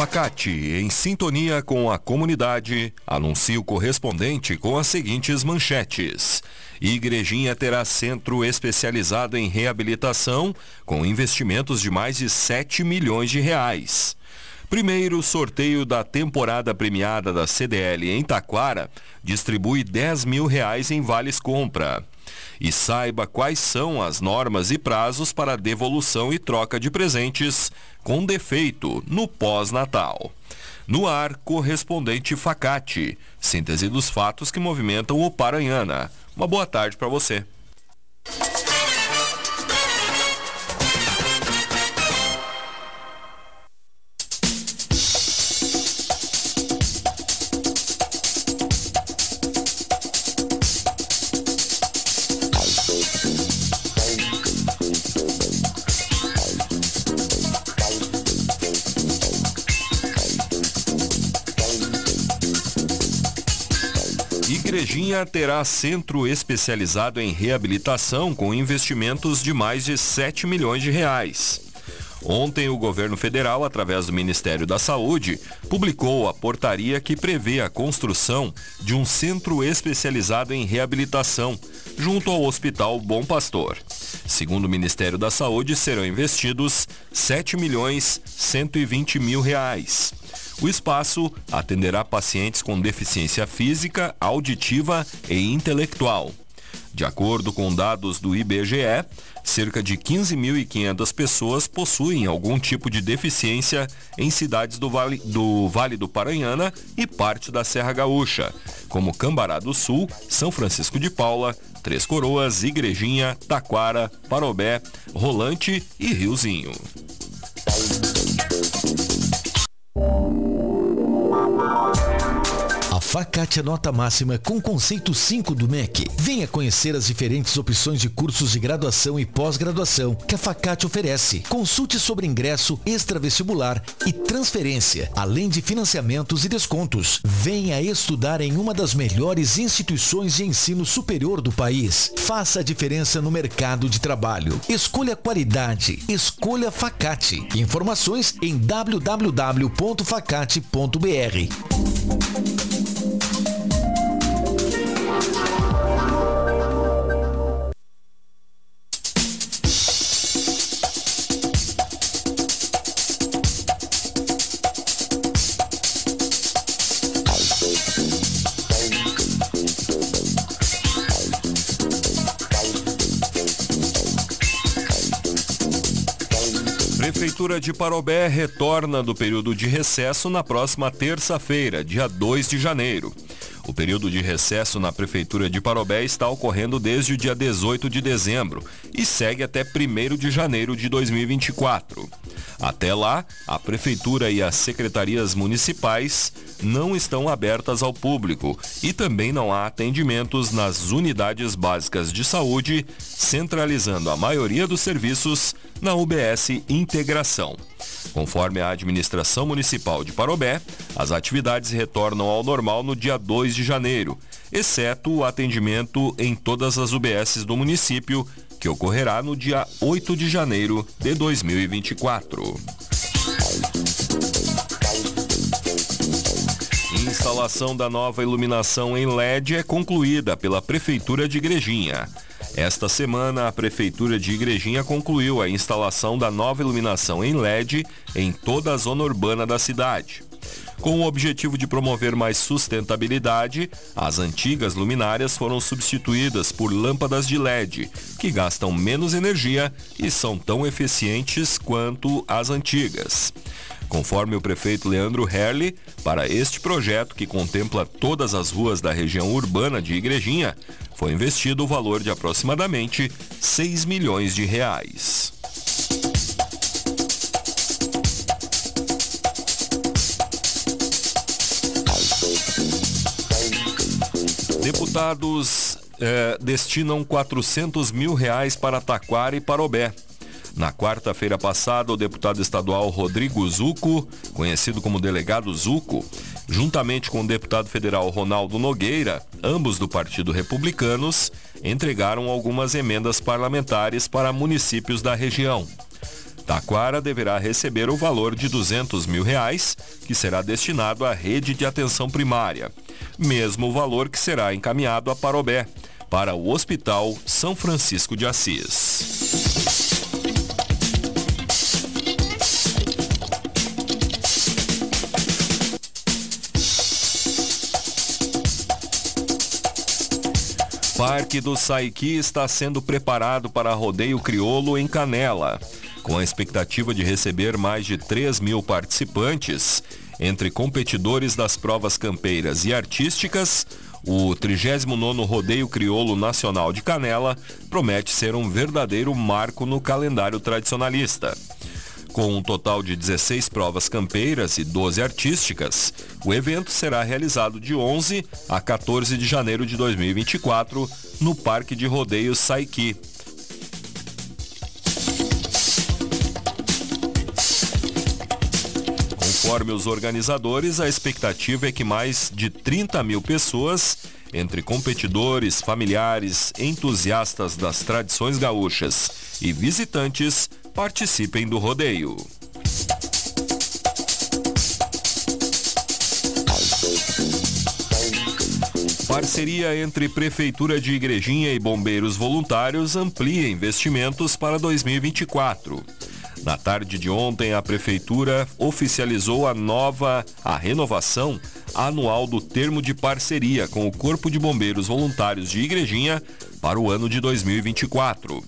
Facate, em sintonia com a comunidade, anuncia o correspondente com as seguintes manchetes. Igrejinha terá centro especializado em reabilitação com investimentos de mais de 7 milhões de reais. Primeiro sorteio da temporada premiada da CDL em Taquara distribui 10 mil reais em vales compra e saiba quais são as normas e prazos para devolução e troca de presentes com defeito no pós-natal. No ar, correspondente Facate, síntese dos fatos que movimentam o Paranhana. Uma boa tarde para você. Igrejinha terá centro especializado em reabilitação com investimentos de mais de 7 milhões de reais. Ontem, o governo federal, através do Ministério da Saúde, publicou a portaria que prevê a construção de um centro especializado em reabilitação, junto ao Hospital Bom Pastor. Segundo o Ministério da Saúde, serão investidos 7 milhões 120 mil reais. O espaço atenderá pacientes com deficiência física, auditiva e intelectual. De acordo com dados do IBGE, cerca de 15.500 pessoas possuem algum tipo de deficiência em cidades do vale, do vale do Paranhana e parte da Serra Gaúcha, como Cambará do Sul, São Francisco de Paula, Três Coroas, Igrejinha, Taquara, Parobé, Rolante e Riozinho. Facate é nota máxima com conceito 5 do MEC. Venha conhecer as diferentes opções de cursos de graduação e pós-graduação que a Facate oferece. Consulte sobre ingresso extravestibular e transferência, além de financiamentos e descontos. Venha estudar em uma das melhores instituições de ensino superior do país. Faça a diferença no mercado de trabalho. Escolha qualidade. Escolha Facate. Informações em www.facate.br. Prefeitura de Parobé retorna do período de recesso na próxima terça-feira, dia 2 de janeiro. O período de recesso na Prefeitura de Parobé está ocorrendo desde o dia 18 de dezembro e segue até 1 de janeiro de 2024. Até lá, a Prefeitura e as secretarias municipais não estão abertas ao público e também não há atendimentos nas unidades básicas de saúde, centralizando a maioria dos serviços na UBS Integração. Conforme a administração municipal de Parobé, as atividades retornam ao normal no dia 2 de janeiro, exceto o atendimento em todas as UBSs do município, que ocorrerá no dia 8 de janeiro de 2024. Instalação da nova iluminação em LED é concluída pela Prefeitura de Igrejinha. Esta semana, a Prefeitura de Igrejinha concluiu a instalação da nova iluminação em LED em toda a zona urbana da cidade. Com o objetivo de promover mais sustentabilidade, as antigas luminárias foram substituídas por lâmpadas de LED, que gastam menos energia e são tão eficientes quanto as antigas. Conforme o prefeito Leandro Herli, para este projeto que contempla todas as ruas da região urbana de Igrejinha, foi investido o valor de aproximadamente 6 milhões de reais. Deputados eh, destinam 400 mil reais para Taquara e Parobé. Na quarta-feira passada, o deputado estadual Rodrigo Zuco, conhecido como delegado Zuco, juntamente com o deputado federal Ronaldo Nogueira, ambos do Partido Republicanos, entregaram algumas emendas parlamentares para municípios da região. Taquara deverá receber o valor de 200 mil reais, que será destinado à rede de atenção primária, mesmo valor que será encaminhado a Parobé, para o Hospital São Francisco de Assis. Parque do Saiqui está sendo preparado para rodeio crioulo em Canela. Com a expectativa de receber mais de 3 mil participantes, entre competidores das provas campeiras e artísticas, o 39º Rodeio Crioulo Nacional de Canela promete ser um verdadeiro marco no calendário tradicionalista. Com um total de 16 provas campeiras e 12 artísticas, o evento será realizado de 11 a 14 de janeiro de 2024 no Parque de Rodeio Saiki. Conforme os organizadores, a expectativa é que mais de 30 mil pessoas, entre competidores, familiares, entusiastas das tradições gaúchas e visitantes, participem do rodeio. Parceria entre Prefeitura de Igrejinha e Bombeiros Voluntários amplia investimentos para 2024. Na tarde de ontem, a Prefeitura oficializou a nova, a renovação anual do termo de parceria com o Corpo de Bombeiros Voluntários de Igrejinha para o ano de 2024.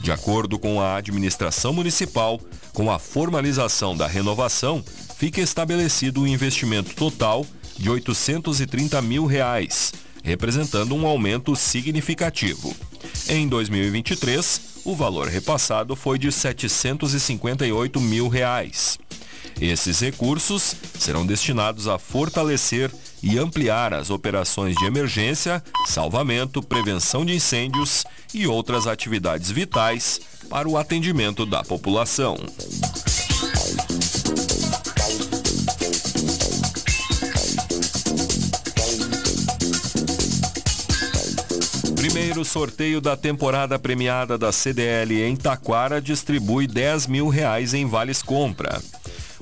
De acordo com a administração municipal, com a formalização da renovação, fica estabelecido um investimento total de 830 mil reais, representando um aumento significativo. Em 2023, o valor repassado foi de 758 mil reais. Esses recursos serão destinados a fortalecer e ampliar as operações de emergência, salvamento, prevenção de incêndios e outras atividades vitais para o atendimento da população. Primeiro sorteio da temporada premiada da CDL em Taquara distribui 10 mil reais em vales compra.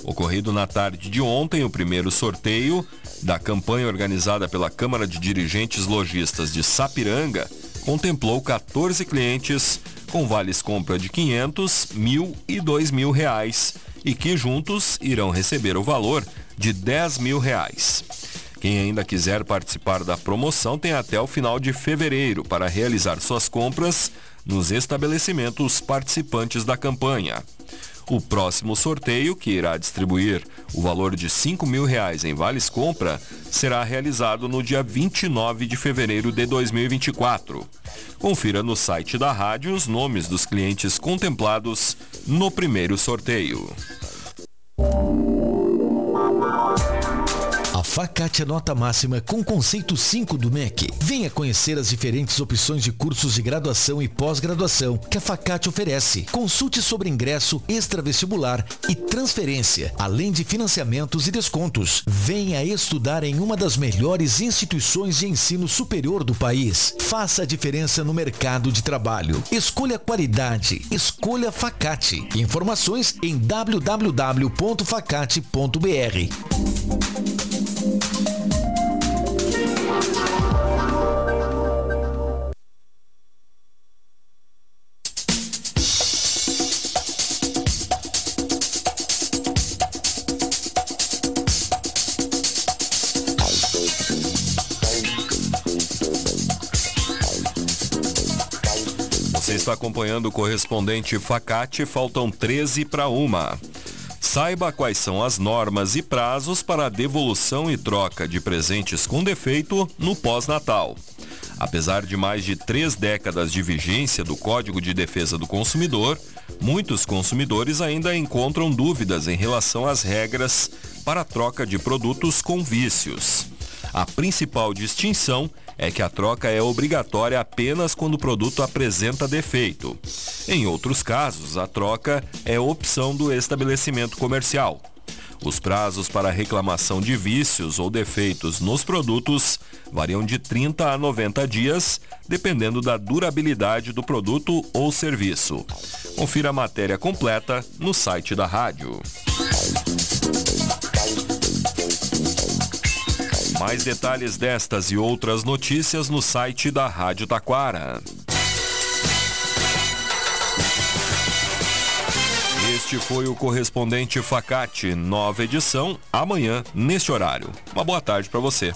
Ocorrido na tarde de ontem, o primeiro sorteio da campanha organizada pela Câmara de Dirigentes Logistas de Sapiranga contemplou 14 clientes com vales compra de 500, mil e 2 mil reais e que juntos irão receber o valor de 10 mil reais. Quem ainda quiser participar da promoção tem até o final de fevereiro para realizar suas compras nos estabelecimentos participantes da campanha. O próximo sorteio, que irá distribuir o valor de 5 mil reais em vales compra, será realizado no dia 29 de fevereiro de 2024. Confira no site da rádio os nomes dos clientes contemplados no primeiro sorteio. Facate é nota máxima com conceito 5 do MEC. Venha conhecer as diferentes opções de cursos de graduação e pós-graduação que a Facate oferece. Consulte sobre ingresso, extravestibular e transferência, além de financiamentos e descontos. Venha estudar em uma das melhores instituições de ensino superior do país. Faça a diferença no mercado de trabalho. Escolha qualidade. Escolha Facate. Informações em www.facate.br. Você está acompanhando o correspondente Facate, faltam 13 para uma. Saiba quais são as normas e prazos para a devolução e troca de presentes com defeito no pós-natal. Apesar de mais de três décadas de vigência do Código de Defesa do Consumidor, muitos consumidores ainda encontram dúvidas em relação às regras para a troca de produtos com vícios. A principal distinção é que a troca é obrigatória apenas quando o produto apresenta defeito. Em outros casos, a troca é opção do estabelecimento comercial. Os prazos para reclamação de vícios ou defeitos nos produtos variam de 30 a 90 dias, dependendo da durabilidade do produto ou serviço. Confira a matéria completa no site da rádio. Mais detalhes destas e outras notícias no site da Rádio Taquara. Este foi o correspondente Facate, nova edição, amanhã, neste horário. Uma boa tarde para você.